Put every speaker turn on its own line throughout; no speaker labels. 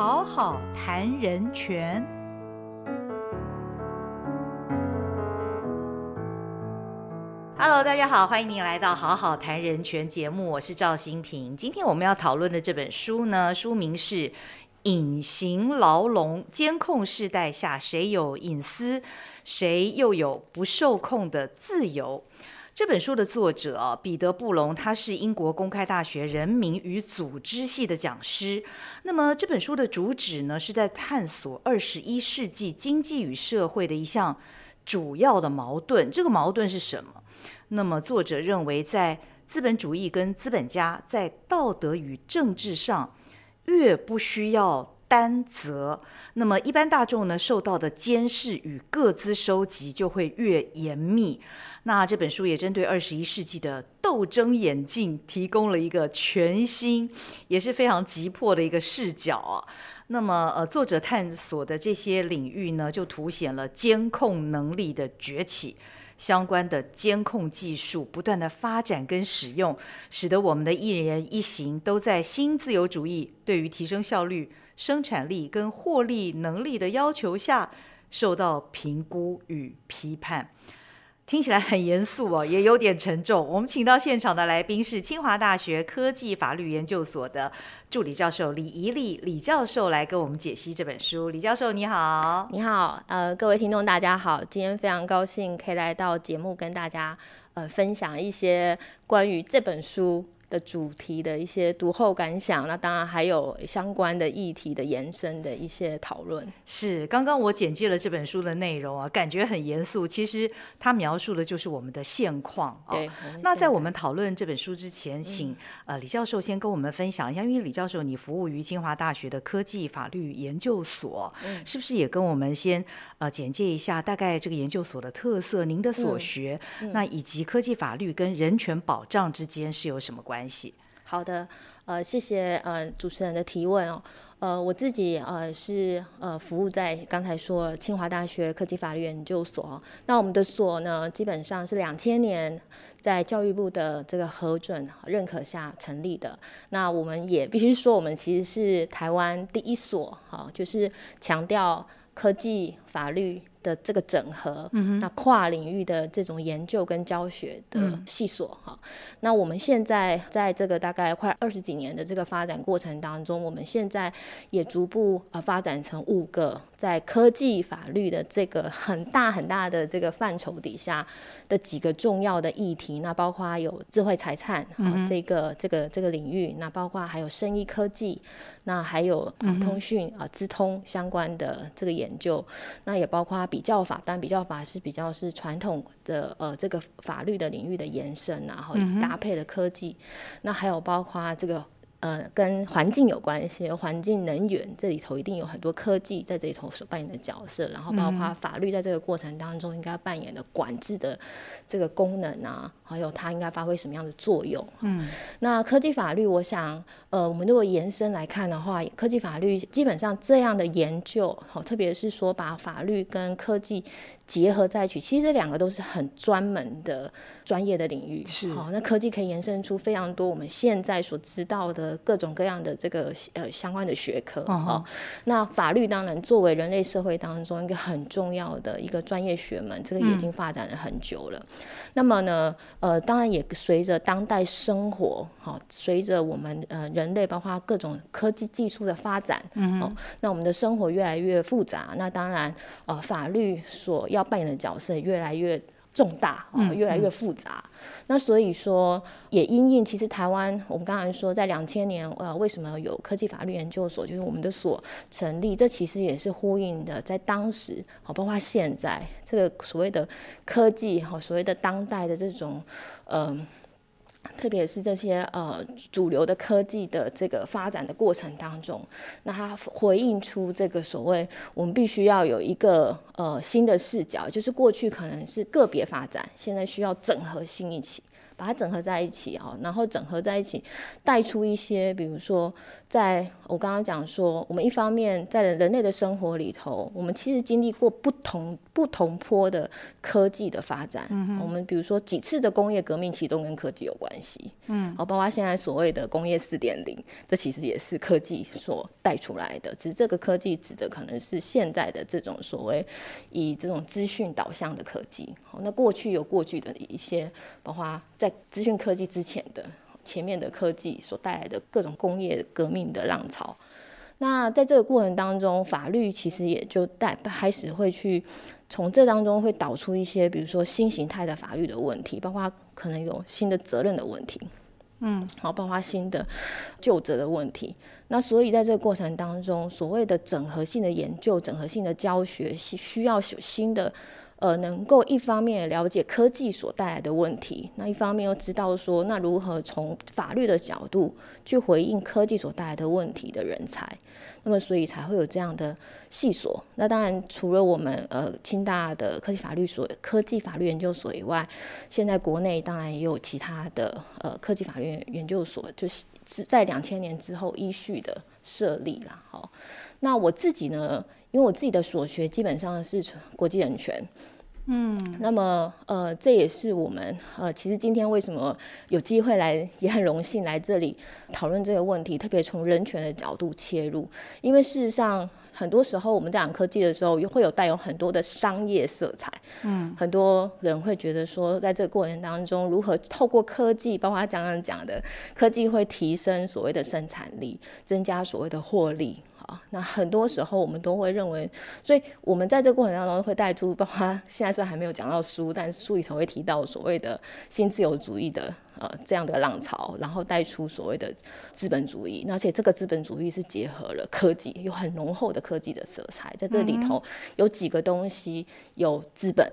好好谈人权。Hello，大家好，欢迎您来到《好好谈人权》节目，我是赵新平。今天我们要讨论的这本书呢，书名是《隐形牢笼：监控世代下，谁有隐私，谁又有不受控的自由》。这本书的作者，彼得·布隆，他是英国公开大学人民与组织系的讲师。那么这本书的主旨呢，是在探索二十一世纪经济与社会的一项主要的矛盾。这个矛盾是什么？那么作者认为，在资本主义跟资本家在道德与政治上越不需要。担责，那么一般大众呢受到的监视与各资收集就会越严密。那这本书也针对二十一世纪的斗争眼镜提供了一个全新也是非常急迫的一个视角啊。那么呃，作者探索的这些领域呢，就凸显了监控能力的崛起。相关的监控技术不断的发展跟使用，使得我们的一言一行都在新自由主义对于提升效率、生产力跟获利能力的要求下受到评估与批判。听起来很严肃哦，也有点沉重。我们请到现场的来宾是清华大学科技法律研究所的助理教授李怡丽李教授，来跟我们解析这本书。李教授你好，
你好，呃，各位听众大家好，今天非常高兴可以来到节目跟大家呃分享一些关于这本书。的主题的一些读后感想，那当然还有相关的议题的延伸的一些讨论。
是，刚刚我简介了这本书的内容啊，感觉很严肃。其实它描述的就是我们的现况
啊。
那在我们讨论这本书之前，请呃李教授先跟我们分享一下，因为李教授你服务于清华大学的科技法律研究所，是不是也跟我们先呃简介一下大概这个研究所的特色，您的所学，那以及科技法律跟人权保障之间是有什么关？关系。
好的，呃，谢谢呃主持人的提问哦，呃，我自己呃是呃服务在刚才说清华大学科技法律研究所，那我们的所呢基本上是两千年在教育部的这个核准认可下成立的，那我们也必须说我们其实是台湾第一所哈，就是强调科技法律。的这个整合，那跨领域的这种研究跟教学的系所哈，那我们现在在这个大概快二十几年的这个发展过程当中，我们现在也逐步呃发展成五个在科技法律的这个很大很大的这个范畴底下的几个重要的议题，那包括有智慧财产啊这个这个这个领域，那包括还有生意科技，那还有通讯啊资通相关的这个研究，那也包括。比较法，但比较法是比较是传统的呃这个法律的领域的延伸，然后搭配的科技，那还有包括这个呃跟环境有关系，环境能源这里头一定有很多科技在这里头所扮演的角色，然后包括法律在这个过程当中应该扮演的管制的这个功能啊，还有它应该发挥什么样的作用。嗯，那科技法律，我想呃我们如果延伸来看的话，科技法律基本上这样的研究，好，特别是说把法律跟科技。结合在一起，其实这两个都是很专门的专业的领域。
是，
好，那科技可以延伸出非常多我们现在所知道的各种各样的这个呃相关的学科。哈，那法律当然作为人类社会当中一个很重要的一个专业学门，这个已经发展了很久了。那么呢，呃，当然也随着当代生活，好，随着我们呃人类包括各种科技技术的发展，嗯，那我们的生活越来越复杂，那当然呃法律所要扮演的角色越来越重大啊，越来越复杂。那所以说，也因应其实台湾，我们刚才说在两千年，呃，为什么有科技法律研究所，就是我们的所成立，这其实也是呼应的，在当时，好，包括现在这个所谓的科技，好，所谓的当代的这种，嗯。特别是这些呃主流的科技的这个发展的过程当中，那它回应出这个所谓我们必须要有一个呃新的视角，就是过去可能是个别发展，现在需要整合新一起。把它整合在一起啊，然后整合在一起，带出一些，比如说，在我刚刚讲说，我们一方面在人类的生活里头，我们其实经历过不同不同坡的科技的发展。嗯我们比如说几次的工业革命，其实都跟科技有关系。嗯。好，包括现在所谓的工业四点零，这其实也是科技所带出来的。只是这个科技指的可能是现在的这种所谓以这种资讯导向的科技。好，那过去有过去的一些，包括在资讯科技之前的前面的科技所带来的各种工业革命的浪潮，那在这个过程当中，法律其实也就带开始会去从这当中会导出一些，比如说新形态的法律的问题，包括可能有新的责任的问题，嗯，好，包括新的旧责的问题。那所以在这个过程当中，所谓的整合性的研究、整合性的教学，需需要有新的。呃，能够一方面了解科技所带来的问题，那一方面又知道说，那如何从法律的角度去回应科技所带来的问题的人才，那么所以才会有这样的系所。那当然，除了我们呃清大的科技法律所、科技法律研究所以外，现在国内当然也有其他的呃科技法律研究所，就是在两千年之后依序的设立啦。好，那我自己呢？因为我自己的所学基本上是国际人权，嗯，那么呃，这也是我们呃，其实今天为什么有机会来，也很荣幸来这里讨论这个问题，特别从人权的角度切入。因为事实上，很多时候我们在讲科技的时候，又会有带有很多的商业色彩，嗯，很多人会觉得说，在这个过程当中，如何透过科技，包括他刚刚讲的，科技会提升所谓的生产力，增加所谓的获利。那很多时候我们都会认为，所以我们在这个过程当中会带出，包括现在虽然还没有讲到书，但是书里头会提到所谓的新自由主义的呃这样的浪潮，然后带出所谓的资本主义，而且这个资本主义是结合了科技，有很浓厚的科技的色彩，在这里头有几个东西，有资本，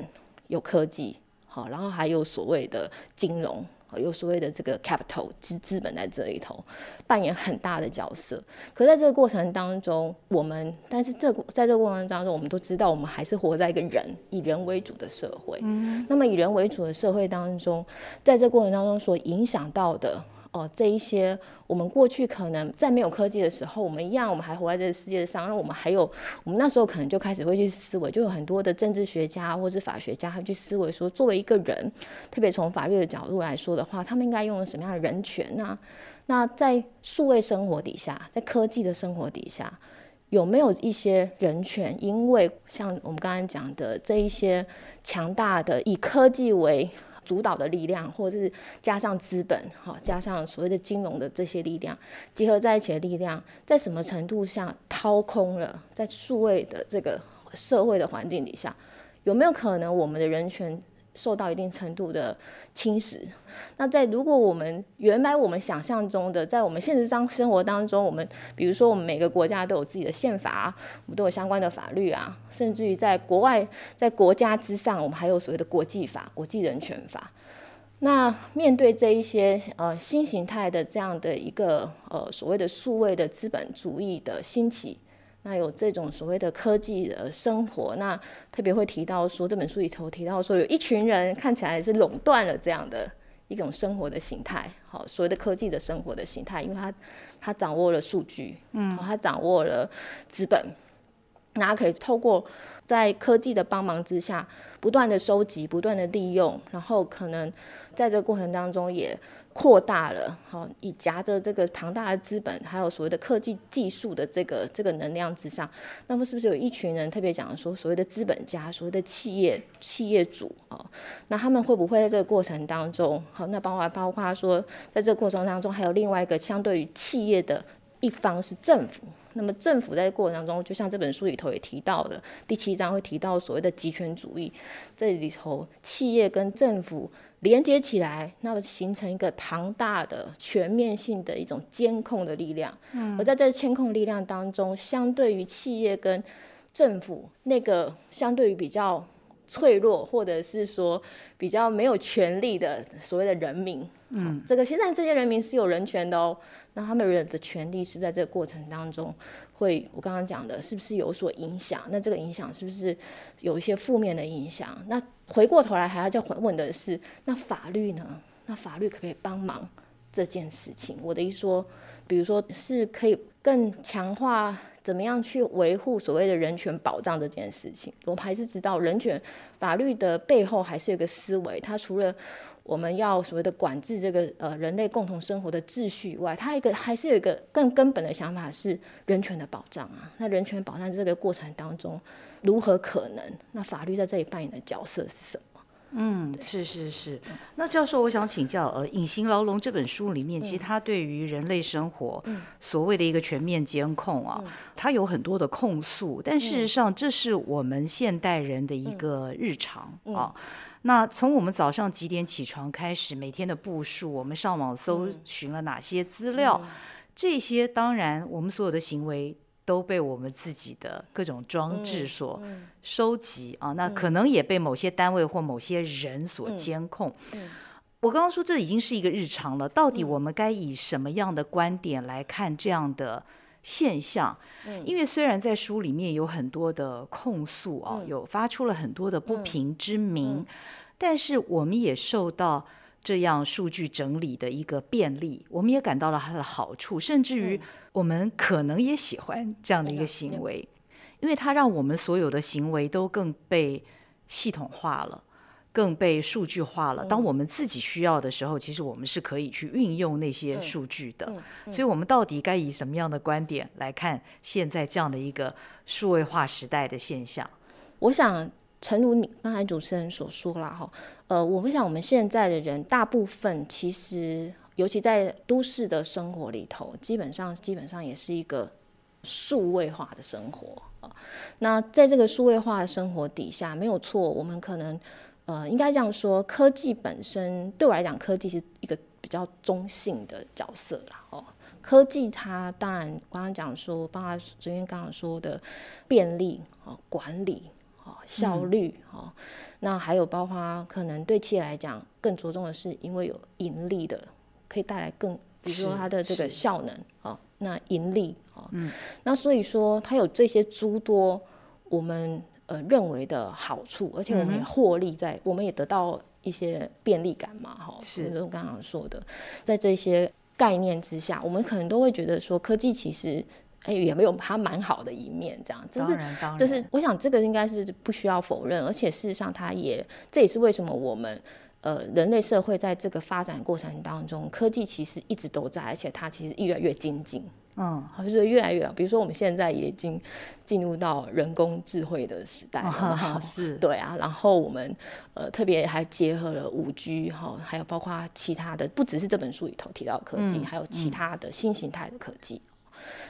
有科技，好，然后还有所谓的金融。有所谓的这个 capital 资资本在这里头扮演很大的角色，可在这个过程当中，我们但是这在这个过程当中，我们都知道，我们还是活在一个人以人为主的社会。嗯，那么以人为主的社会当中，在这过程当中所影响到的。哦，这一些我们过去可能在没有科技的时候，我们一样，我们还活在这个世界上。那我们还有，我们那时候可能就开始会去思维，就有很多的政治学家或是法学家，他去思维说，作为一个人，特别从法律的角度来说的话，他们应该拥有什么样的人权呢？那在数位生活底下，在科技的生活底下，有没有一些人权？因为像我们刚刚讲的这一些强大的以科技为主导的力量，或者是加上资本，哈，加上所谓的金融的这些力量结合在一起的力量，在什么程度上掏空了在数位的这个社会的环境底下，有没有可能我们的人权？受到一定程度的侵蚀。那在如果我们原来我们想象中的，在我们现实上生活当中，我们比如说我们每个国家都有自己的宪法，我们都有相关的法律啊，甚至于在国外，在国家之上，我们还有所谓的国际法、国际人权法。那面对这一些呃新形态的这样的一个呃所谓的数位的资本主义的兴起。那有这种所谓的科技的生活，那特别会提到说，这本书里头提到说，有一群人看起来是垄断了这样的一种生活的形态，好，所谓的科技的生活的形态，因为他他掌握了数据，嗯，他掌握了资本，那他可以透过在科技的帮忙之下，不断的收集，不断的利用，然后可能在这个过程当中也。扩大了，好，以夹着这个庞大的资本，还有所谓的科技技术的这个这个能量之上，那么是不是有一群人特别讲说，所谓的资本家，所谓的企业企业主啊，那他们会不会在这个过程当中，好，那包括包括说，在这个过程当中，还有另外一个相对于企业的一方是政府，那么政府在过程当中，就像这本书里头也提到的，第七章会提到所谓的集权主义，这里头企业跟政府。连接起来，那么形成一个庞大的、全面性的一种监控的力量。嗯，而在这监控力量当中，相对于企业跟政府那个相对于比较脆弱，或者是说比较没有权利的所谓的人民，嗯，这个现在这些人民是有人权的哦。那他们人的权利是在这个过程当中。会，我刚刚讲的是不是有所影响？那这个影响是不是有一些负面的影响？那回过头来还要再问的是，那法律呢？那法律可不可以帮忙这件事情？我的意思说，比如说是可以更强化怎么样去维护所谓的人权保障这件事情。我们还是知道人权法律的背后还是有个思维，它除了我们要所谓的管制这个呃人类共同生活的秩序以外，它一个还是有一个更根本的想法是人权的保障啊。那人权保障这个过程当中，如何可能？那法律在这里扮演的角色是什么？
嗯，是是是。那教授，我想请教，呃，《隐形牢笼》这本书里面，其实它对于人类生活所谓的一个全面监控啊，它有很多的控诉，但事实上，这是我们现代人的一个日常啊。那从我们早上几点起床开始，每天的步数，我们上网搜寻了哪些资料，这些当然，我们所有的行为都被我们自己的各种装置所收集啊。那可能也被某些单位或某些人所监控。我刚刚说这已经是一个日常了，到底我们该以什么样的观点来看这样的？现象，因为虽然在书里面有很多的控诉啊，有发出了很多的不平之鸣，但是我们也受到这样数据整理的一个便利，我们也感到了它的好处，甚至于我们可能也喜欢这样的一个行为，因为它让我们所有的行为都更被系统化了。更被数据化了。当我们自己需要的时候，其实我们是可以去运用那些数据的。所以，我们到底该以什么样的观点来看现在这样的一个数位化时代的现象？
我想，诚如你刚才主持人所说啦，哈，呃，我会想，我们现在的人大部分其实，尤其在都市的生活里头，基本上基本上也是一个数位化的生活啊。那在这个数位化的生活底下，没有错，我们可能。呃，应该这样说，科技本身对我来讲，科技是一个比较中性的角色啦。哦，科技它当然刚刚讲说，包括昨天刚刚说的便利、哦管理、哦效率、哦，那还有包括可能对企业来讲更着重的是，因为有盈利的，可以带来更，比如说它的这个效能，哦，那盈利，哦，嗯，那所以说它有这些诸多我们。呃，认为的好处，而且我们也获利在，我们也得到一些便利感嘛，哈。是，就刚刚说的，在这些概念之下，我们可能都会觉得说，科技其实，哎，也没有它蛮好的一面，这样。
就是，
就是我想，这个应该是不需要否认，而且事实上，它也，这也是为什么我们，呃，人类社会在这个发展过程当中，科技其实一直都在，而且它其实越来越精进。嗯，好是越来越，比如说我们现在也已经进入到人工智慧的时代了，
是，
对啊，然后我们呃特别还结合了五 G 哈，还有包括其他的，不只是这本书里头提到科技，还有其他的新形态的科技，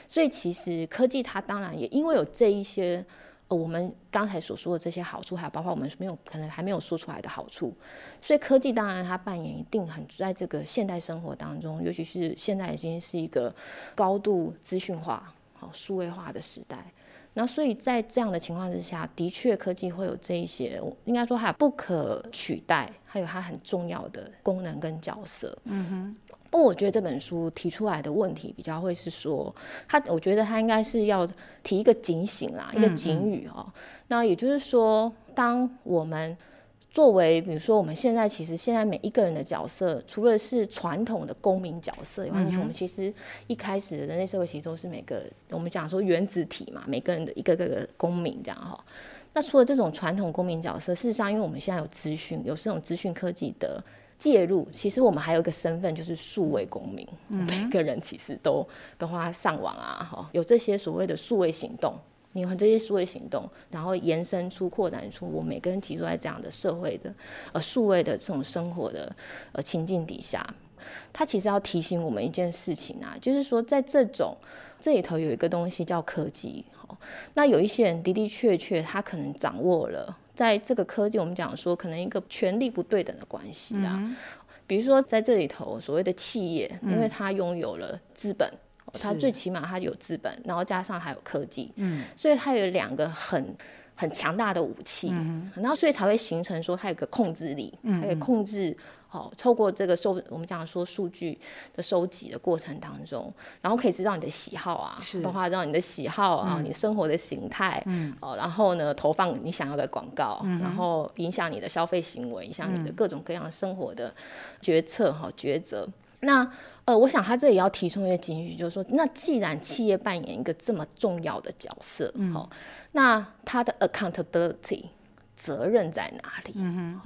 所以其实科技它当然也因为有这一些。呃，我们刚才所说的这些好处，还有包括我们没有可能还没有说出来的好处，所以科技当然它扮演一定很在这个现代生活当中，尤其是现在已经是一个高度资讯化、好数位化的时代。那所以在这样的情况之下，的确科技会有这一些，应该说它不可取代，还有它很重要的功能跟角色。嗯哼。不，我觉得这本书提出来的问题比较会是说，他我觉得他应该是要提一个警醒啦，一个警语哦。那也就是说，当我们作为比如说我们现在其实现在每一个人的角色，除了是传统的公民角色以外，我们其实一开始人类社会其实都是每个我们讲说原子体嘛，每个人的一个个的公民这样哈。那除了这种传统公民角色，事实上，因为我们现在有资讯，有这种资讯科技的。介入，其实我们还有一个身份，就是数位公民。每个人其实都的话上网啊，哈，有这些所谓的数位行动，你们这些数位行动，然后延伸出、扩展出，我每个人其实都在这样的社会的呃数位的这种生活的呃情境底下，它其实要提醒我们一件事情啊，就是说在这种这里头有一个东西叫科技，好，那有一些人的的确确他可能掌握了。在这个科技，我们讲说可能一个权力不对等的关系啊，比如说在这里头所谓的企业，因为它拥有了资本，它最起码它有资本，然后加上还有科技，嗯，所以它有两个很很强大的武器，嗯然后所以才会形成说它有个控制力，它可以控制好，透过这个收，我们讲说数据的收集的过程当中，然后可以知道你的喜好啊，包括知道你的喜好啊，你生活的形态，嗯，哦，然后呢，投放你想要的广告，然后影响你的消费行为，影响你的各种各样生活的决策哈抉择。那呃，我想他这里要提出一个警语，就是说，那既然企业扮演一个这么重要的角色，好，那他的 accountability 责任在哪里？嗯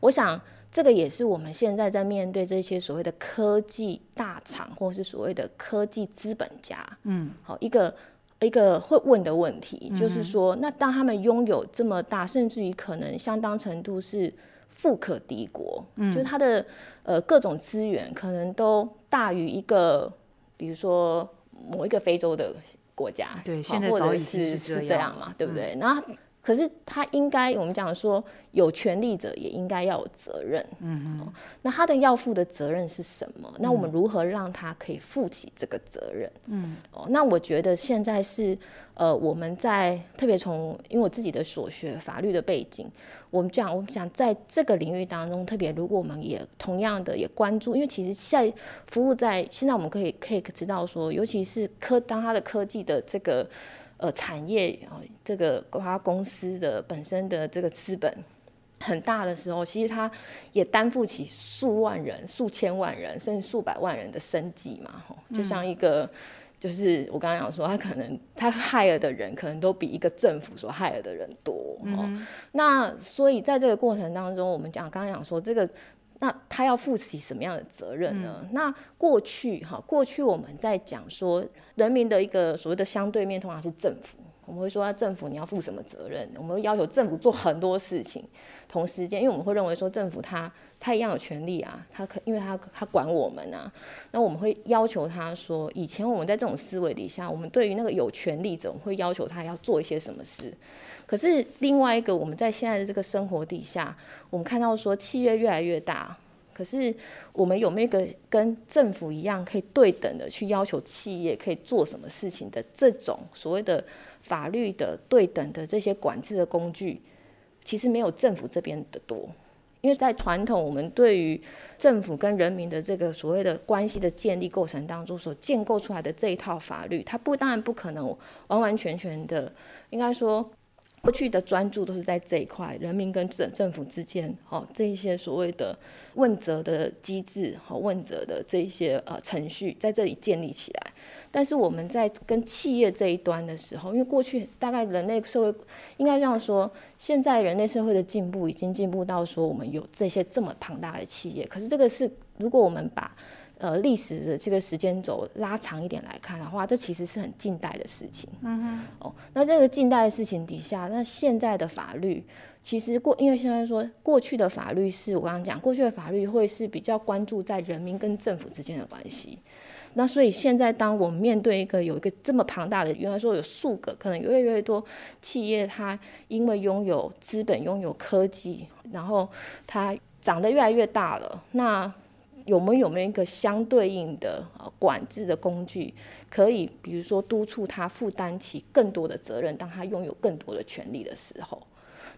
我想。这个也是我们现在在面对这些所谓的科技大厂，或是所谓的科技资本家，嗯，好一个一个会问的问题，就是说，那当他们拥有这么大，甚至于可能相当程度是富可敌国，嗯，就是它的呃各种资源可能都大于一个，比如说某一个非洲的国家，
对，现在早已经
是
这
样嘛，对不对？那可是他应该，我们讲说，有权利者也应该要有责任。嗯嗯。那他的要负的责任是什么？那我们如何让他可以负起这个责任？嗯。哦，那我觉得现在是，呃，我们在特别从，因为我自己的所学法律的背景，我们讲，我们讲在这个领域当中，特别如果我们也同样的也关注，因为其实现在服务在现在，我们可以可以知道说，尤其是科当他的科技的这个。呃，产业啊，这个他公司的本身的这个资本很大的时候，其实他也担负起数万人、数千万人，甚至数百万人的生计嘛。吼，就像一个，就是我刚刚讲说，他可能他害了的人，可能都比一个政府所害了的人多。哦，那所以在这个过程当中，我们讲刚刚讲说这个。那他要负起什么样的责任呢？那过去哈，过去我们在讲说人民的一个所谓的相对面，通常是政府。我们会说，政府你要负什么责任？我们会要求政府做很多事情，同时间，因为我们会认为说政府他他一样有权利啊，他可因为他他管我们啊，那我们会要求他说，以前我们在这种思维底下，我们对于那个有权利者，我们会要求他要做一些什么事。可是另外一个，我们在现在的这个生活底下，我们看到说企业越来越大，可是我们有没有一个跟政府一样可以对等的去要求企业可以做什么事情的这种所谓的法律的对等的这些管制的工具，其实没有政府这边的多，因为在传统我们对于政府跟人民的这个所谓的关系的建立过程当中所建构出来的这一套法律，它不当然不可能完完全全的，应该说。过去的专注都是在这一块，人民跟政政府之间，哦，这一些所谓的问责的机制和问责的这一些呃程序在这里建立起来。但是我们在跟企业这一端的时候，因为过去大概人类社会应该这样说，现在人类社会的进步已经进步到说我们有这些这么庞大的企业。可是这个是如果我们把呃，历史的这个时间轴拉长一点来看的话，这其实是很近代的事情。嗯哼。哦，那这个近代的事情底下，那现在的法律其实过，因为现在说过去的法律是我刚刚讲，过去的法律会是比较关注在人民跟政府之间的关系。那所以现在，当我们面对一个有一个这么庞大的，原来说有数个，可能越来越多企业，它因为拥有资本、拥有科技，然后它长得越来越大了，那。有没有没有一个相对应的呃管制的工具，可以比如说督促他负担起更多的责任，当他拥有更多的权利的时候，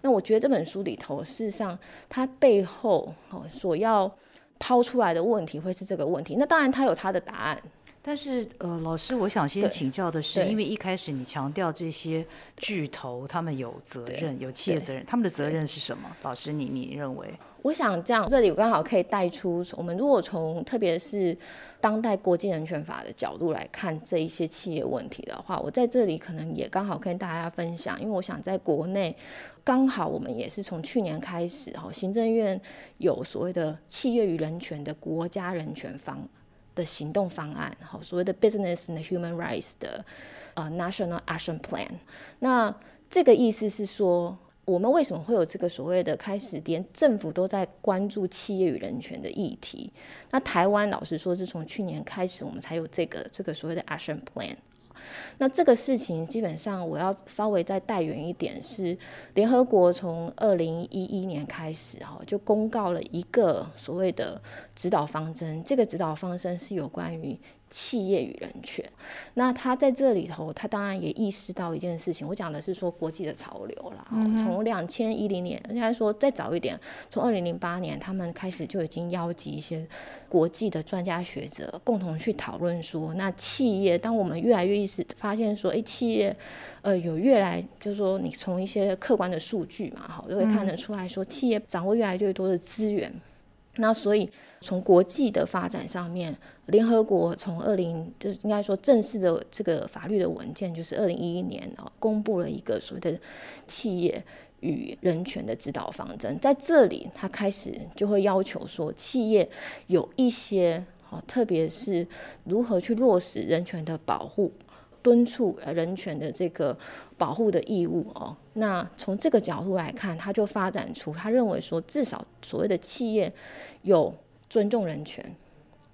那我觉得这本书里头，事实上它背后哦所要抛出来的问题会是这个问题。那当然他有他的答案。
但是，呃，老师，我想先请教的是，因为一开始你强调这些巨头他们有责任，有企业责任，他们的责任是什么？老师，你你认为？
我想这样，这里我刚好可以带出，我们如果从特别是当代国际人权法的角度来看这一些企业问题的话，我在这里可能也刚好跟大家分享，因为我想在国内刚好我们也是从去年开始哈，行政院有所谓的企业与人权的国家人权方。的行动方案，哈，所谓的 Business and Human Rights 的呃 National Action Plan，那这个意思是说，我们为什么会有这个所谓的开始，连政府都在关注企业与人权的议题？那台湾老实说，是从去年开始，我们才有这个这个所谓的 Action Plan。那这个事情基本上，我要稍微再带远一点，是联合国从二零一一年开始哈，就公告了一个所谓的指导方针。这个指导方针是有关于企业与人权。那他在这里头，他当然也意识到一件事情，我讲的是说国际的潮流啦。从两千一零年，应该说再早一点，从二零零八年，他们开始就已经邀集一些国际的专家学者共同去讨论说，那企业，当我们越来越意识发现说，哎，企业，呃，有越来就是说，你从一些客观的数据嘛，好，就会看得出来说，企业掌握越来越多的资源。那所以从国际的发展上面，联合国从二零就应该说正式的这个法律的文件，就是二零一一年哦，公布了一个所谓的企业与人权的指导方针。在这里，他开始就会要求说，企业有一些哦，特别是如何去落实人权的保护。敦促人权的这个保护的义务哦，那从这个角度来看，他就发展出他认为说，至少所谓的企业有尊重人权。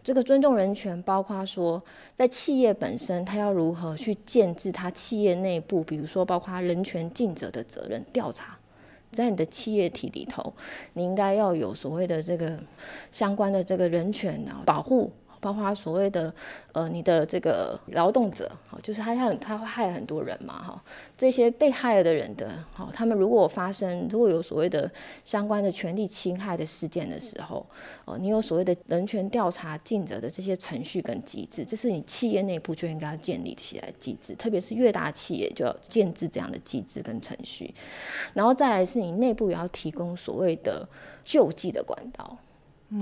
这个尊重人权，包括说，在企业本身，他要如何去建制他企业内部，比如说包括人权尽责的责任调查，在你的企业体里头，你应该要有所谓的这个相关的这个人权啊保护。包括所谓的呃，你的这个劳动者，好，就是他他他会害很多人嘛，哈，这些被害的人的，好，他们如果发生如果有所谓的相关的权利侵害的事件的时候，哦，你有所谓的人权调查尽责的这些程序跟机制，这是你企业内部就应该要建立起来机制，特别是越大企业就要建制这样的机制跟程序，然后再来是你内部也要提供所谓的救济的管道。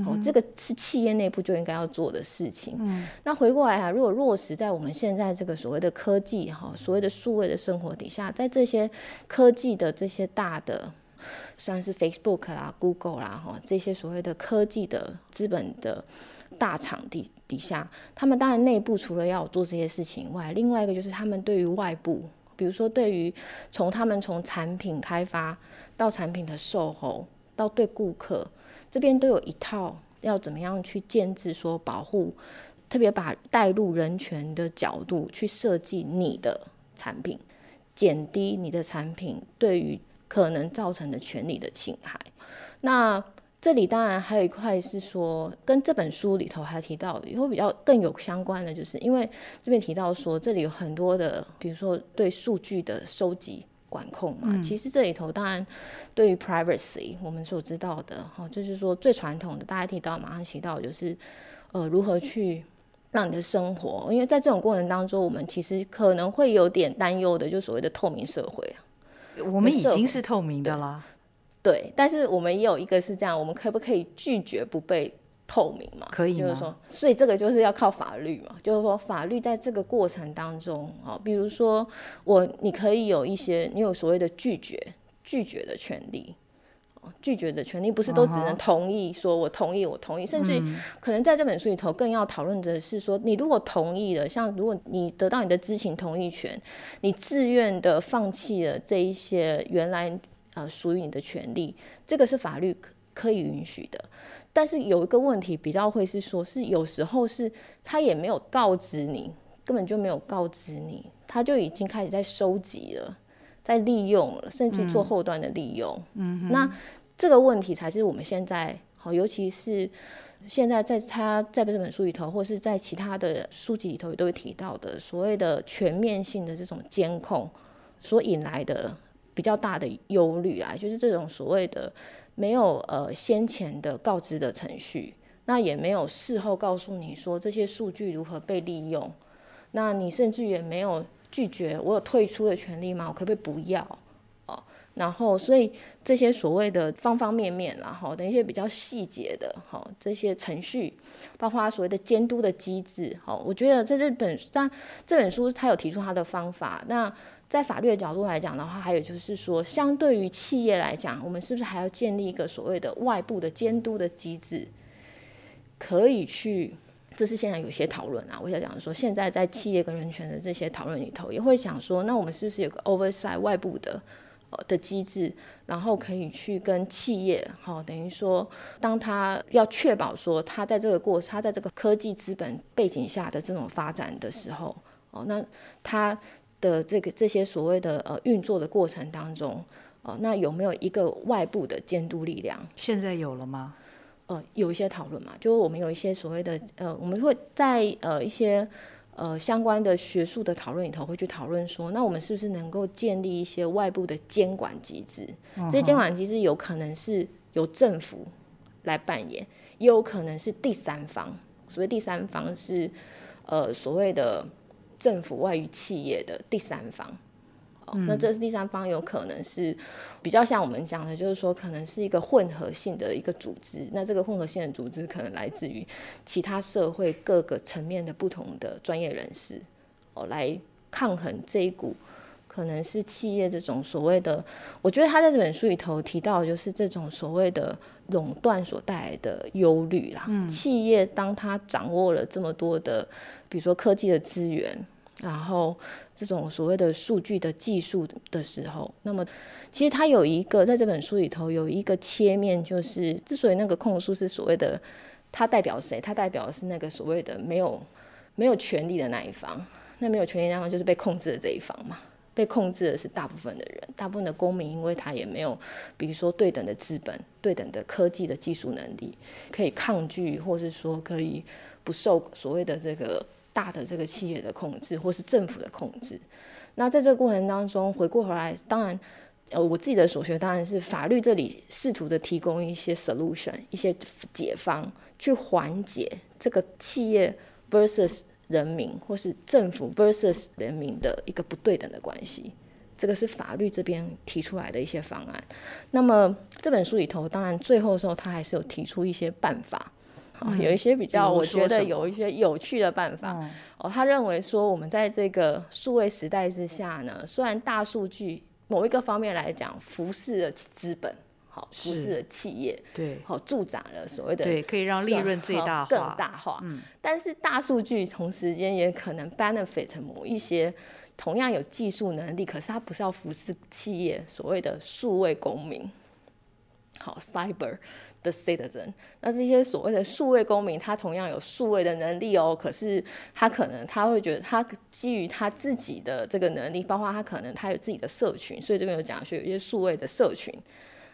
哦，这个是企业内部就应该要做的事情。嗯，那回过来啊，如果落实在我们现在这个所谓的科技哈，所谓的数位的生活底下，在这些科技的这些大的，算是 Facebook 啦、Google 啦哈，这些所谓的科技的资本的大厂底底下，他们当然内部除了要做这些事情外，另外一个就是他们对于外部，比如说对于从他们从产品开发到产品的售后到对顾客。这边都有一套要怎么样去建制，说保护，特别把带入人权的角度去设计你的产品，减低你的产品对于可能造成的权利的侵害。那这里当然还有一块是说，跟这本书里头还提到，以后比较更有相关的，就是因为这边提到说，这里有很多的，比如说对数据的收集。管控嘛，其实这里头当然对于 privacy，我们所知道的哈，就是说最传统的，大家提到马上提到就是呃如何去让你的生活，因为在这种过程当中，我们其实可能会有点担忧的，就所谓的透明社会
我们已经是透明的啦，
对，但是我们也有一个是这样，我们可不可以拒绝不被？透明嘛，
可以
就是说，所以这个就是要靠法律嘛，就是说法律在这个过程当中啊，比如说我你可以有一些，你有所谓的拒绝拒绝的权利，拒绝的权利不是都只能同意，说我同意我同意，甚至可能在这本书里头更要讨论的是说，你如果同意了，像如果你得到你的知情同意权，你自愿的放弃了这一些原来呃属于你的权利，这个是法律可可以允许的。但是有一个问题比较会是说，是有时候是他也没有告知你，根本就没有告知你，他就已经开始在收集了，在利用了，甚至做后端的利用。嗯，那这个问题才是我们现在好，尤其是现在在他在这本书里头，或是在其他的书籍里头也都会提到的，所谓的全面性的这种监控所引来的比较大的忧虑啊，就是这种所谓的。没有呃先前的告知的程序，那也没有事后告诉你说这些数据如何被利用，那你甚至也没有拒绝我有退出的权利吗？我可不可以不要？哦，然后所以这些所谓的方方面面，然后等一些比较细节的，好这些程序，包括所谓的监督的机制，好，我觉得在这本但这本书他有提出他的方法，那。在法律的角度来讲的话，还有就是说，相对于企业来讲，我们是不是还要建立一个所谓的外部的监督的机制，可以去？这是现在有些讨论啊。我想讲说，现在在企业跟人权的这些讨论里头，也会想说，那我们是不是有个 oversight 外部的呃的机制，然后可以去跟企业，哈，等于说，当他要确保说，他在这个过，他在这个科技资本背景下的这种发展的时候，哦，那他。的这个这些所谓的呃运作的过程当中，哦，那有没有一个外部的监督力量？
现在有了吗？
呃有一些讨论嘛，就是我们有一些所谓的呃，我们会在呃一些呃相关的学术的讨论里头会去讨论说，那我们是不是能够建立一些外部的监管机制？这些监管机制有可能是由政府来扮演，也有可能是第三方。所谓第三方是呃所谓的政府外于企业的第三方。那这是第三方，有可能是比较像我们讲的，就是说可能是一个混合性的一个组织。那这个混合性的组织可能来自于其他社会各个层面的不同的专业人士，哦，来抗衡这一股可能是企业这种所谓的。我觉得他在这本书里头提到，就是这种所谓的垄断所带来的忧虑啦。企业当他掌握了这么多的，比如说科技的资源。然后，这种所谓的数据的技术的时候，那么其实他有一个在这本书里头有一个切面，就是之所以那个控诉是所谓的，它代表谁？它代表的是那个所谓的没有没有权利的那一方。那没有权利那一方就是被控制的这一方嘛？被控制的是大部分的人，大部分的公民，因为他也没有，比如说对等的资本、对等的科技的技术能力，可以抗拒，或是说可以不受所谓的这个。大的这个企业的控制，或是政府的控制，那在这个过程当中，回过头来，当然，呃，我自己的所学当然是法律这里试图的提供一些 solution，一些解方，去缓解这个企业 versus 人民，或是政府 versus 人民的一个不对等的关系。这个是法律这边提出来的一些方案。那么这本书里头，当然最后的时候，他还是有提出一些办法。有一些比较，我觉得有一些有趣的办法。哦，他认为说，我们在这个数位时代之下呢，虽然大数据某一个方面来讲，服侍了资本，好，服侍的企业，
对，
好，助长了所谓的
对，可以让利润最大
化、更大化。嗯，但是大数据同时间也可能 benefit 某一些同样有技术能力，可是它不是要服侍企业，所谓的数位公民，好，cyber。的 citizen，那这些所谓的数位公民，他同样有数位的能力哦。可是他可能他会觉得，他基于他自己的这个能力，包括他可能他有自己的社群，所以这边有讲说有一些数位的社群。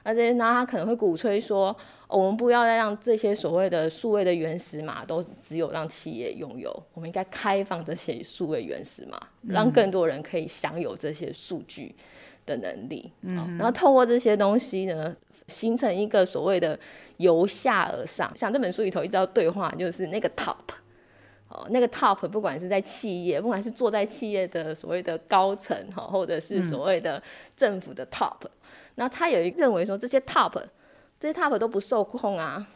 那这些那他可能会鼓吹说，我们不要再让这些所谓的数位的原始码都只有让企业拥有，我们应该开放这些数位原始码，让更多人可以享有这些数据。的能力，嗯然后透过这些东西呢，形成一个所谓的由下而上。像这本书里头一直要对话，就是那个 top，哦，那个 top，不管是在企业，不管是坐在企业的所谓的高层哈，或者是所谓的政府的 top，那他有一认为说这些 top，这些 top 都不受控啊。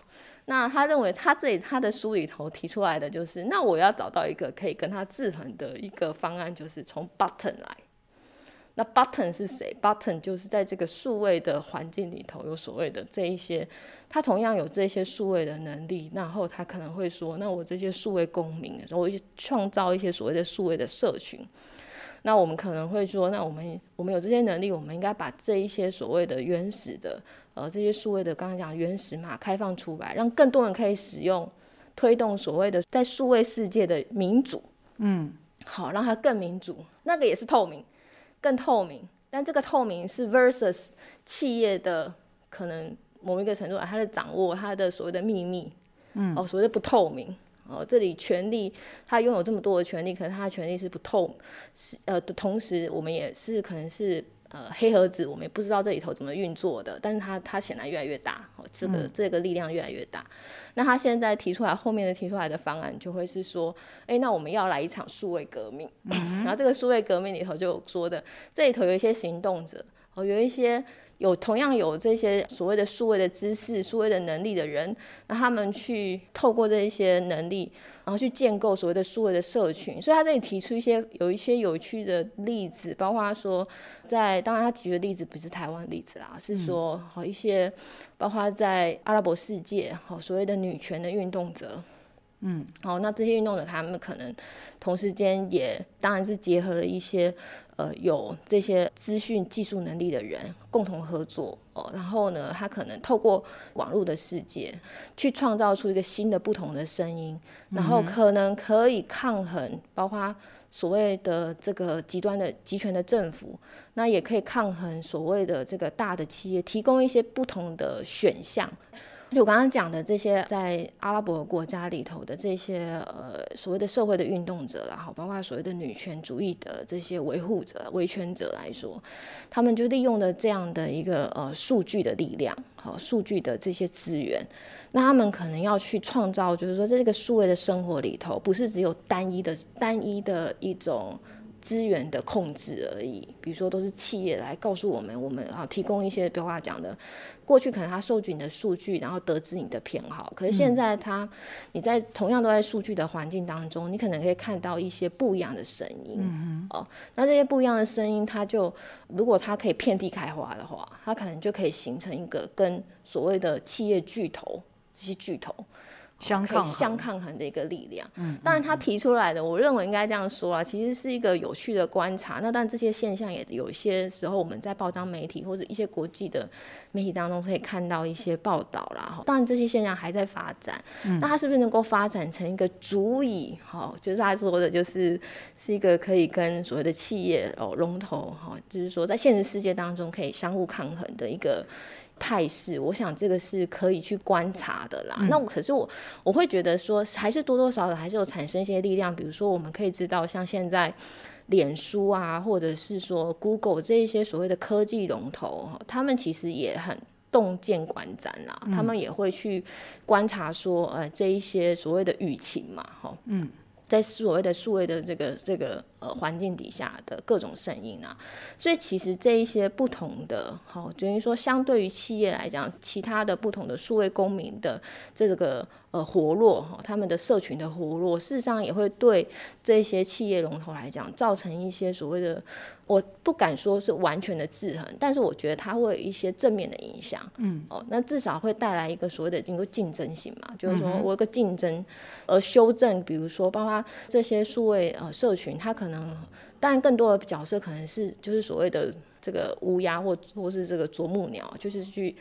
那他认为他这里他的书里头提出来的就是，那我要找到一个可以跟他制衡的一个方案，就是从 button 来。那 button 是谁？button 就是在这个数位的环境里头有所谓的这一些，他同样有这些数位的能力，然后他可能会说，那我这些数位公民，然后创造一些所谓的数位的社群。那我们可能会说，那我们我们有这些能力，我们应该把这一些所谓的原始的，呃，这些数位的刚刚讲原始码开放出来，让更多人可以使用，推动所谓的在数位世界的民主。嗯，好，让它更民主，那个也是透明。更透明，但这个透明是 versus 企业的可能某一个程度，它的掌握它的所谓的秘密，嗯，哦，所谓的不透明，哦，这里权力，他拥有这么多的权利，可是他的权利是不透，是呃的同时，我们也是可能是。呃，黑盒子我们也不知道这里头怎么运作的，但是他他显然越来越大，哦，这个这个力量越来越大。那他现在提出来后面的提出来的方案就会是说，哎，那我们要来一场数位革命。然后这个数位革命里头就说的，这里头有一些行动者，哦，有一些。有同样有这些所谓的数位的知识、数位的能力的人，那他们去透过这一些能力，然后去建构所谓的数位的社群。所以他这里提出一些有一些有趣的例子，包括说，在当然他举的例子不是台湾例子啦，是说好一些，包括在阿拉伯世界，好所谓的女权的运动者。嗯，好，那这些运动者他们可能同时间也当然是结合了一些呃有这些资讯技术能力的人共同合作哦，然后呢，他可能透过网络的世界去创造出一个新的不同的声音，然后可能可以抗衡，包括所谓的这个极端的集权的政府，那也可以抗衡所谓的这个大的企业，提供一些不同的选项。就我刚刚讲的这些，在阿拉伯国家里头的这些呃所谓的社会的运动者啦，好，包括所谓的女权主义的这些维护者、维权者来说，他们就利用了这样的一个呃数据的力量，好，数据的这些资源，那他们可能要去创造，就是说在这个数位的生活里头，不是只有单一的、单一的一种。资源的控制而已，比如说都是企业来告诉我们，我们啊提供一些，比如话讲的，过去可能他收集你的数据，然后得知你的偏好，可是现在他你在同样都在数据的环境当中，你可能可以看到一些不一样的声音，哦，那这些不一样的声音，它就如果它可以遍地开花的话，它可能就可以形成一个跟所谓的企业巨头这些巨头。
相抗
相抗衡的一个力量。嗯，当然他提出来的，我认为应该这样说啊，其实是一个有趣的观察。那但这些现象也有一些时候我们在报章媒体或者一些国际的媒体当中可以看到一些报道啦。当然这些现象还在发展。嗯，那它是不是能够发展成一个足以哈，就是他说的，就是是一个可以跟所谓的企业哦龙头哈，就是说在现实世界当中可以相互抗衡的一个。态势，我想这个是可以去观察的啦。那我可是我我会觉得说，还是多多少少还是有产生一些力量。比如说，我们可以知道，像现在脸书啊，或者是说 Google 这一些所谓的科技龙头，他们其实也很洞见观瞻啦。他们也会去观察说，呃，这一些所谓的舆情嘛，哈，嗯。在所谓的数位的这个这个呃环境底下的各种声音啊，所以其实这一些不同的，好等于说相对于企业来讲，其他的不同的数位公民的这个。呃，活络哈，他们的社群的活络，事实上也会对这些企业龙头来讲，造成一些所谓的，我不敢说是完全的制衡，但是我觉得它会有一些正面的影响。嗯，哦，那至少会带来一个所谓的一个竞争性嘛，就是说我有个竞争，而修正，比如说包括这些数位呃社群，它可能，当然更多的角色可能是就是所谓的这个乌鸦或或是这个啄木鸟，就是去。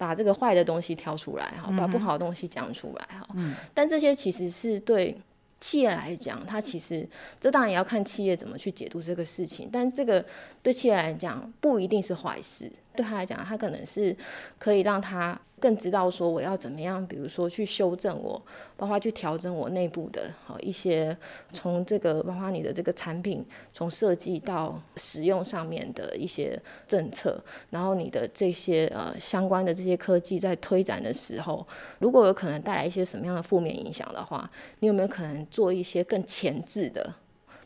把这个坏的东西挑出来哈，把不好的东西讲出来哈。嗯。但这些其实是对企业来讲，它其实这当然也要看企业怎么去解读这个事情。但这个对企业来讲不一定是坏事，对他来讲，他可能是可以让他。更知道说我要怎么样，比如说去修正我，包括去调整我内部的好一些，从这个包括你的这个产品从设计到使用上面的一些政策，然后你的这些呃相关的这些科技在推展的时候，如果有可能带来一些什么样的负面影响的话，你有没有可能做一些更前置的，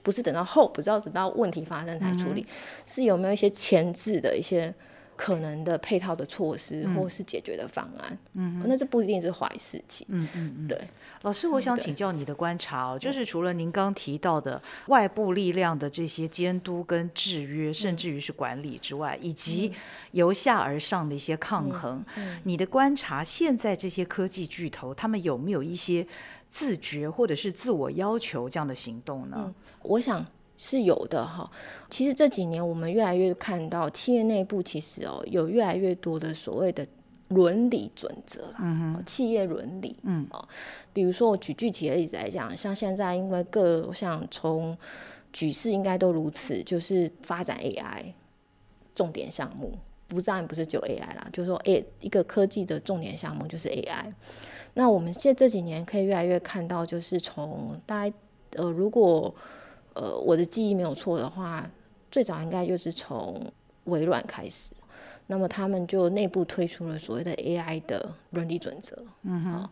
不是等到后，不知道等到问题发生才处理，是有没有一些前置的一些。可能的配套的措施或是解决的方案，嗯，那这不一定是坏事情，嗯嗯嗯，对。
老师，我想请教你的观察哦，就是除了您刚提到的外部力量的这些监督跟制约，甚至于是管理之外，以及由下而上的一些抗衡，你的观察，现在这些科技巨头他们有没有一些自觉或者是自我要求这样的行动呢？
我想。是有的哈，其实这几年我们越来越看到企业内部其实哦有越来越多的所谓的伦理准则啦，企业伦理，嗯哦，比如说我举具体的例子来讲，像现在因为各像从举世应该都如此，就是发展 AI 重点项目，不当然不是就 AI 啦，就是说 A 一个科技的重点项目就是 AI。那我们现这几年可以越来越看到，就是从大家呃如果呃，我的记忆没有错的话，最早应该就是从微软开始，那么他们就内部推出了所谓的 AI 的伦理准则。嗯哼。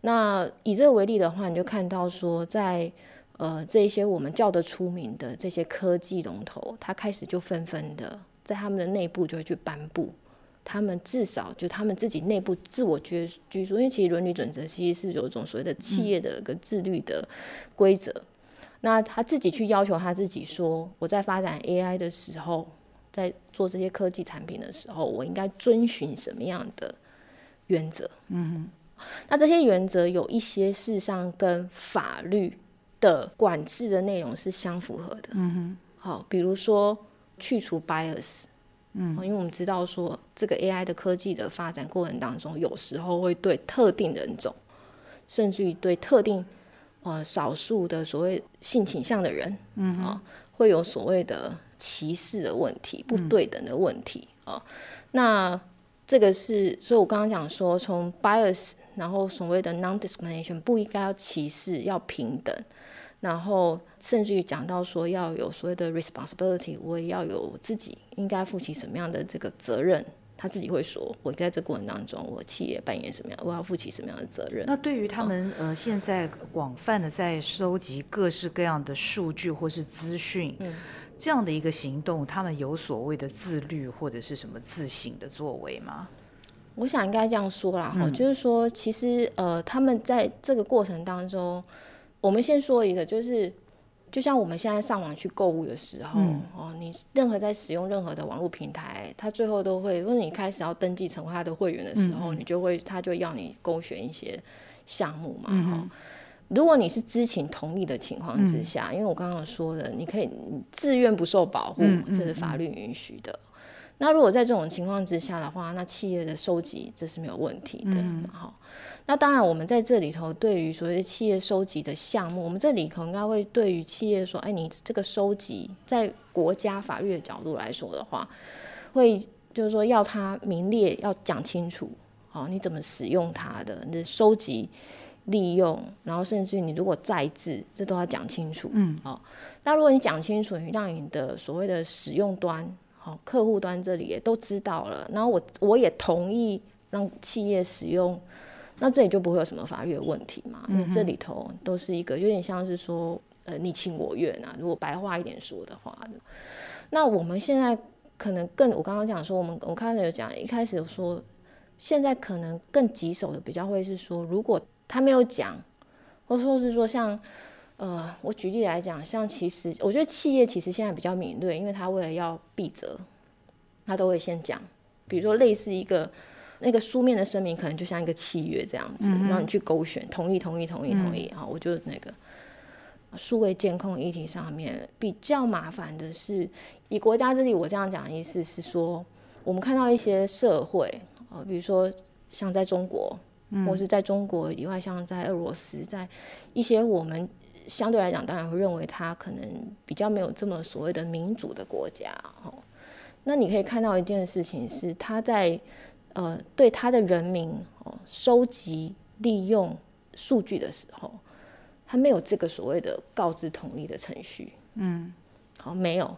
那以这个为例的话，你就看到说，在呃这一些我们叫得出名的这些科技龙头，他开始就纷纷的在他们的内部就会去颁布，他们至少就他们自己内部自我约拘束，因为其实伦理准则其实是有一种所谓的企业的一个自律的规则。那他自己去要求他自己说，我在发展 AI 的时候，在做这些科技产品的时候，我应该遵循什么样的原则？嗯哼。那这些原则有一些事实上跟法律的管制的内容是相符合的。嗯哼。好，比如说去除 bias。嗯。因为我们知道说，这个 AI 的科技的发展过程当中，有时候会对特定人种，甚至于对特定。呃，少数的所谓性倾向的人，嗯啊，会有所谓的歧视的问题、不对等的问题啊。那这个是，所以我刚刚讲说，从 bias，然后所谓的 non-discrimination 不应该要歧视，要平等，然后甚至于讲到说要有所谓的 responsibility，我也要有自己应该负起什么样的这个责任。他自己会说，我在这过程当中，我企业扮演什么样，我要负起什么样的责任。
那对于他们呃，现在广泛的在收集各式各样的数据或是资讯，这样的一个行动，他们有所谓的自律或者是什么自省的作为吗？
我想应该这样说啦，哈，就是说，其实呃，他们在这个过程当中，我们先说一个，就是。就像我们现在上网去购物的时候，哦，你任何在使用任何的网络平台，它最后都会，如果你开始要登记成为他的会员的时候，你就会，他就要你勾选一些项目嘛，哈。如果你是知情同意的情况之下，因为我刚刚说的，你可以自愿不受保护，这是法律允许的。那如果在这种情况之下的话，那企业的收集这是没有问题的，好。那当然，我们在这里头对于所谓的企业收集的项目，我们这里头应该会对于企业说，哎，你这个收集在国家法律的角度来说的话，会就是说要它名列，要讲清楚，好，你怎么使用它的，你的收集、利用，然后甚至于你如果再制，这都要讲清楚，嗯，好。那如果你讲清楚，你让你的所谓的使用端，好，客户端这里也都知道了，然后我我也同意让企业使用。那这里就不会有什么法律的问题嘛？因为这里头都是一个有点像是说，呃，你情我愿啊。如果白话一点说的话，那我们现在可能更，我刚刚讲说，我们我刚才有讲，一开始有说，现在可能更棘手的比较会是说，如果他没有讲，或者说是说像，呃，我举例来讲，像其实我觉得企业其实现在比较敏锐，因为他为了要避责，他都会先讲，比如说类似一个。那个书面的声明可能就像一个契约这样子，让你去勾选同意、同意、同意、同意。好，我就那个数位监控议题上面比较麻烦的是，以国家之力，我这样讲的意思是说，我们看到一些社会，呃，比如说像在中国，或是在中国以外，像在俄罗斯，在一些我们相对来讲，当然会认为它可能比较没有这么所谓的民主的国家。哦，那你可以看到一件事情是，他在呃，对他的人民哦，收集利用数据的时候，他没有这个所谓的告知同意的程序。嗯，好，没有，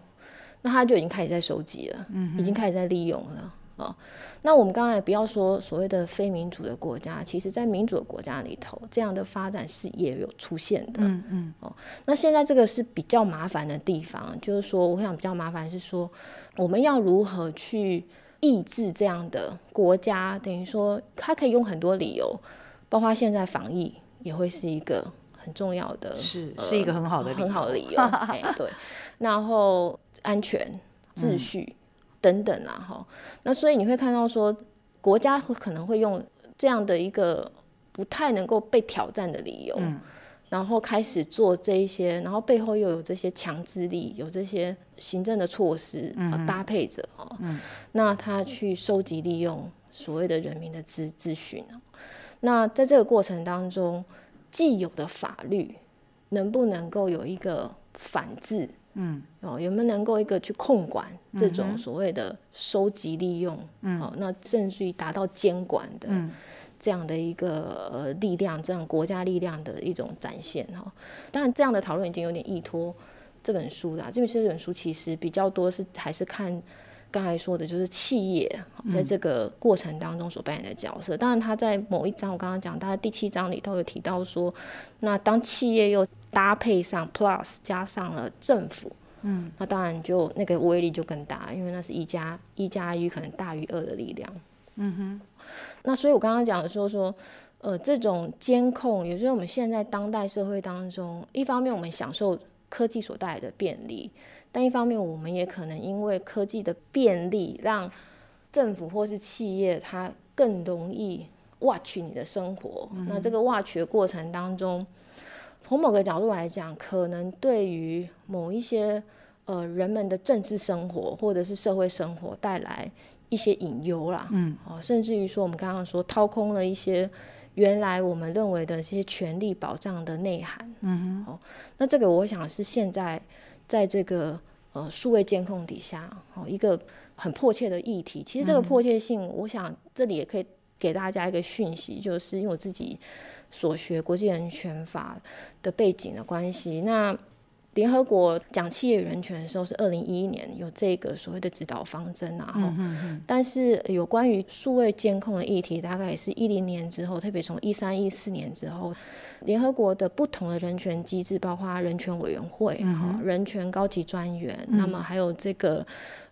那他就已经开始在收集了，嗯，已经开始在利用了。哦，那我们刚才不要说所谓的非民主的国家，其实在民主的国家里头，这样的发展是也有出现的。嗯嗯。哦，那现在这个是比较麻烦的地方，就是说，我想比较麻烦是说，我们要如何去。抑制这样的国家，等于说他可以用很多理由，包括现在防疫也会是一个很重要的，
是是一个很好的
很好的理由。对，然后安全、秩序等等啦，哈。那所以你会看到说，国家会可能会用这样的一个不太能够被挑战的理由。嗯然后开始做这一些，然后背后又有这些强制力，有这些行政的措施啊搭配着哦，那他去收集利用所谓的人民的资资讯那在这个过程当中，既有的法律能不能够有一个反制？嗯，哦，有没有能够一个去控管这种所谓的收集利用？嗯，哦，那甚至于达到监管的。这样的一个呃力量，这样国家力量的一种展现哈。当然，这样的讨论已经有点依托这本书了。因为这本书其实比较多是还是看刚才说的，就是企业在这个过程当中所扮演的角色。当然，他在某一章我刚刚讲，他第七章里头有提到说，那当企业又搭配上 Plus 加上了政府，嗯，那当然就那个威力就更大，因为那是一加一加一可能大于二的力量。嗯哼。那所以，我刚刚讲说说，呃，这种监控，也就是我们现在当代社会当中，一方面我们享受科技所带来的便利，但一方面我们也可能因为科技的便利，让政府或是企业它更容易 watch 你的生活。那这个 watch 的过程当中，从某个角度来讲，可能对于某一些呃人们的政治生活或者是社会生活带来。一些隐忧啦，嗯，哦，甚至于说我们刚刚说掏空了一些原来我们认为的这些权利保障的内涵，嗯哼，哦，那这个我想是现在在这个呃数位监控底下哦一个很迫切的议题。其实这个迫切性，我想这里也可以给大家一个讯息，就是因为我自己所学国际人权法的背景的关系，那。联合国讲企业人权的时候是二零一一年有这个所谓的指导方针啊，但是有关于数位监控的议题，大概也是一零年之后，特别从一三一四年之后，联合国的不同的人权机制，包括人权委员会、哈人权高级专员，那么还有这个。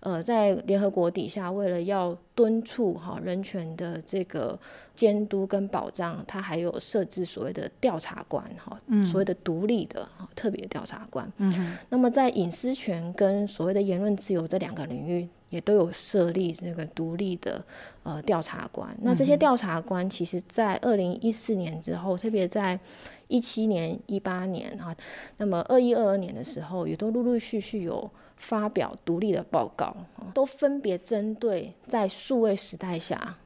呃，在联合国底下，为了要敦促哈人权的这个监督跟保障，它还有设置所谓的调查官哈，所谓的独立的特别调查官。嗯那么在隐私权跟所谓的言论自由这两个领域，也都有设立那个独立的呃调查官。那这些调查官，其实在二零一四年之后，特别在一七年、一八年啊，那么二一二二年的时候，也都陆陆续续有。发表独立的报告，都分别针对在数位时代下，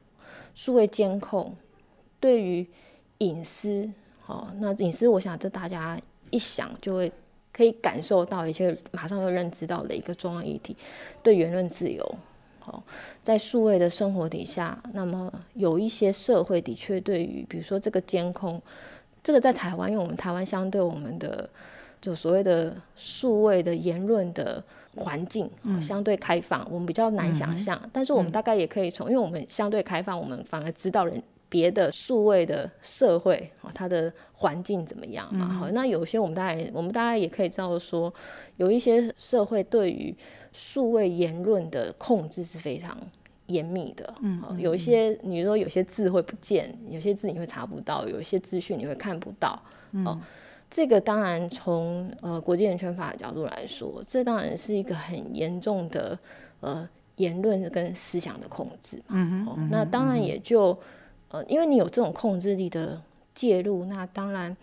数位监控对于隐私，好，那隐私，我想这大家一想就会可以感受到，一些马上就认知到的一个重要议题，对言论自由，好，在数位的生活底下，那么有一些社会的确对于，比如说这个监控，这个在台湾，因为我们台湾相对我们的就所谓的数位的言论的。环境相对开放，我们比较难想象，但是我们大概也可以从，因为我们相对开放，我们反而知道人别的数位的社会啊，它的环境怎么样嘛？好，那有些我们大概我们大概也可以知道说，有一些社会对于数位言论的控制是非常严密的。嗯，有一些你说有些字会不见，有些字你会查不到，有一些资讯你会看不到。哦。这个当然从呃国际人权法的角度来说，这当然是一个很严重的呃言论跟思想的控制。嗯哼。那当然也就呃，因为你有这种控制力的介入，那当然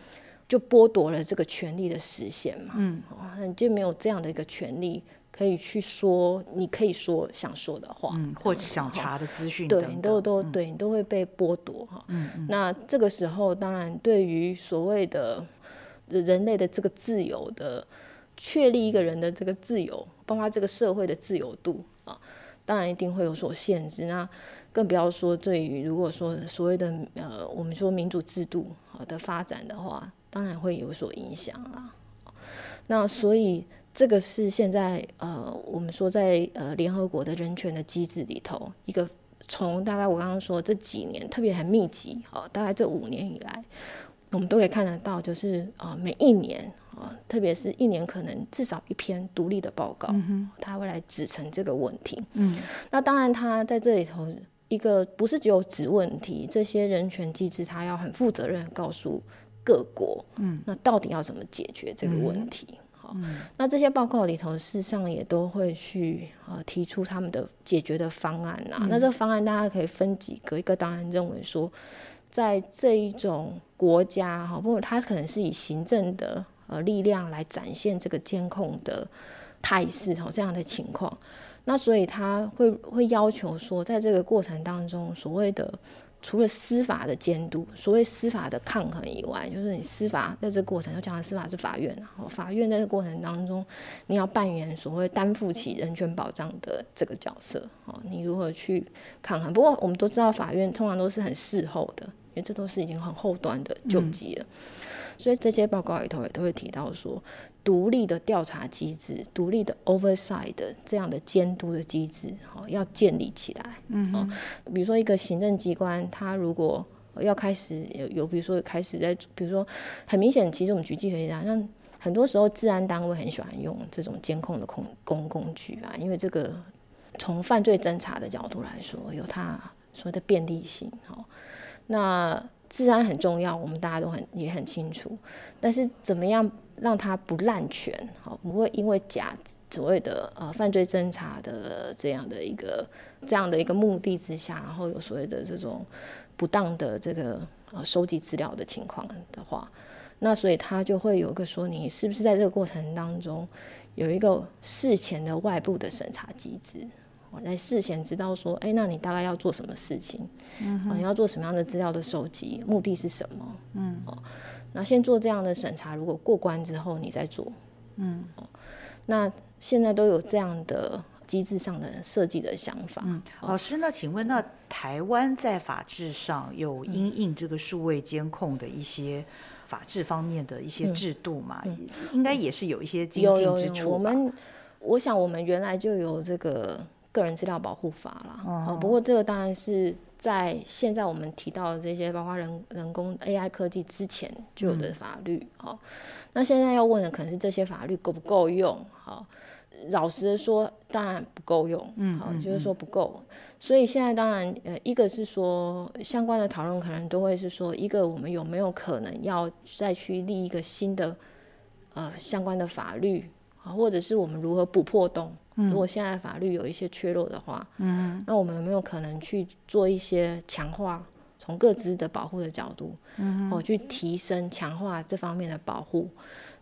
就剥夺了这个权利的实现嘛。嗯。那你就没有这样的一个权利可以去说你可以说想说的话，
嗯，或者想查的资讯，
对你都都对你都会被剥夺哈。嗯嗯。那这个时候，当然对于所谓的人类的这个自由的确立，一个人的这个自由，包括这个社会的自由度啊，当然一定会有所限制。那更不要说对于如果说所谓的呃，我们说民主制度好的发展的话，当然会有所影响啦。那所以这个是现在呃，我们说在呃联合国的人权的机制里头，一个从大概我刚刚说这几年特别很密集哦，大概这五年以来。我们都可以看得到，就是啊，每一年啊，特别是一年可能至少一篇独立的报告，他会来指成这个问题。嗯，那当然，他在这里头一个不是只有指问题，这些人权机制，他要很负责任告诉各国，嗯，那到底要怎么解决这个问题？好，那这些报告里头，事实上也都会去呃提出他们的解决的方案啊。那这个方案大家可以分几个，一个当然认为说。在这一种国家哈，不过它可能是以行政的呃力量来展现这个监控的态势哈，这样的情况，那所以他会会要求说，在这个过程当中，所谓的除了司法的监督，所谓司法的抗衡以外，就是你司法在这个过程，就讲的司法是法院然后，法院在这过程当中，你要扮演所谓担负起人权保障的这个角色啊，你如何去抗衡？不过我们都知道，法院通常都是很事后的。因为这都是已经很后端的救济了，所以这些报告里头也都会提到说，独立的调查机制、独立的 oversight 的这样的监督的机制，哈，要建立起来。嗯，比如说一个行政机关，它如果要开始有有，比如说开始在，比如说很明显，其实我们举例来讲，像很多时候治安单位很喜欢用这种监控的控工工具啊，因为这个从犯罪侦查的角度来说，有它所谓的便利性，哈。那治安很重要，我们大家都很也很清楚。但是怎么样让它不滥权，好不会因为假所谓的呃犯罪侦查的这样的一个这样的一个目的之下，然后有所谓的这种不当的这个呃收集资料的情况的话，那所以他就会有一个说，你是不是在这个过程当中有一个事前的外部的审查机制？我在事前知道说，哎，那你大概要做什么事情？嗯，你要做什么样的资料的收集？目的是什么？嗯，哦，那先做这样的审查，如果过关之后，你再做。嗯，哦，那现在都有这样的机制上的设计的想法。
嗯，老师，那请问，那台湾在法制上有因应这个数位监控的一些法制方面的一些制度嘛？应该也是有一些精进之处
我们我想，我们原来就有这个个人资料保护法啦。哦，不过这个当然是在现在我们提到的这些，包括人人工 AI 科技之前就有的法律。哦，那现在要问的可能是这些法律够不够用？好。老实说，当然不够用，嗯，好，就是说不够。所以现在当然，呃，一个是说相关的讨论可能都会是说，一个我们有没有可能要再去立一个新的呃相关的法律啊，或者是我们如何补破洞？如果现在法律有一些缺漏的话，嗯，那我们有没有可能去做一些强化，从各自的保护的角度，嗯，哦，去提升强化这方面的保护。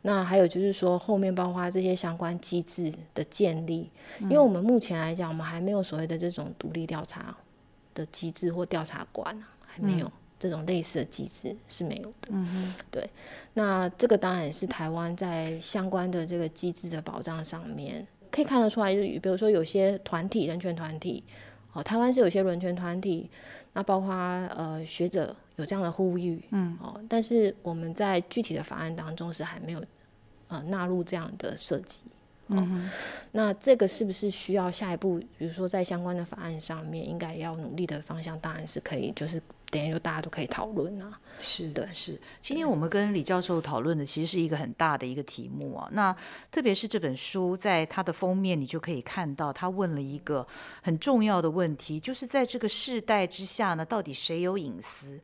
那还有就是说，后面包括这些相关机制的建立，因为我们目前来讲，我们还没有所谓的这种独立调查的机制或调查官还没有这种类似的机制是没有的。嗯哼，对。那这个当然也是台湾在相关的这个机制的保障上面可以看得出来，就是比如说有些团体人权团体，哦，台湾是有些人权团体，那包括呃学者有这样的呼吁，嗯，哦，但是我们在具体的法案当中是还没有。呃，纳入这样的设计，嗯，那这个是不是需要下一步？比如说在相关的法案上面，应该要努力的方向，当然是可以，就是等于就大家都可以讨论啊。
是的，是。今天我们跟李教授讨论的，其实是一个很大的一个题目啊。那特别是这本书，在它的封面，你就可以看到，他问了一个很重要的问题，就是在这个世代之下呢，到底谁有隐私？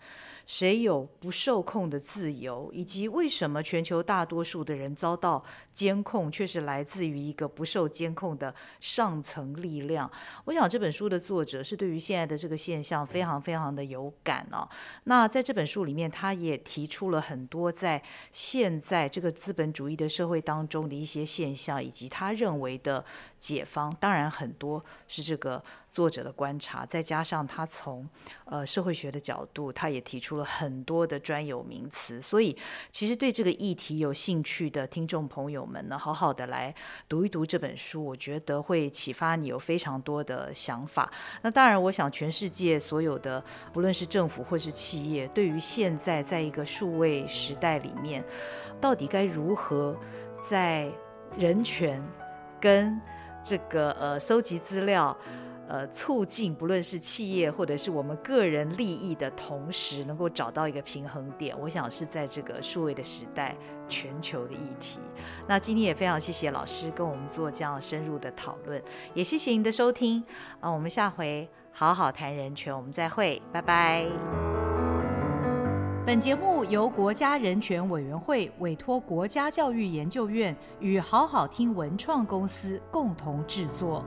谁有不受控的自由，以及为什么全球大多数的人遭到监控，却是来自于一个不受监控的上层力量？我想这本书的作者是对于现在的这个现象非常非常的有感哦。那在这本书里面，他也提出了很多在现在这个资本主义的社会当中的一些现象，以及他认为的解方。当然，很多是这个。作者的观察，再加上他从呃社会学的角度，他也提出了很多的专有名词。所以，其实对这个议题有兴趣的听众朋友们呢，好好的来读一读这本书，我觉得会启发你有非常多的想法。那当然，我想全世界所有的，不论是政府或是企业，对于现在在一个数位时代里面，到底该如何在人权跟这个呃收集资料。呃，促进不论是企业或者是我们个人利益的同时，能够找到一个平衡点，我想是在这个数位的时代，全球的议题。那今天也非常谢谢老师跟我们做这样深入的讨论，也谢谢您的收听啊，我们下回好好谈人权，我们再会，拜拜。本节目由国家人权委员会委托国家教育研究院与好好听文创公司共同制作。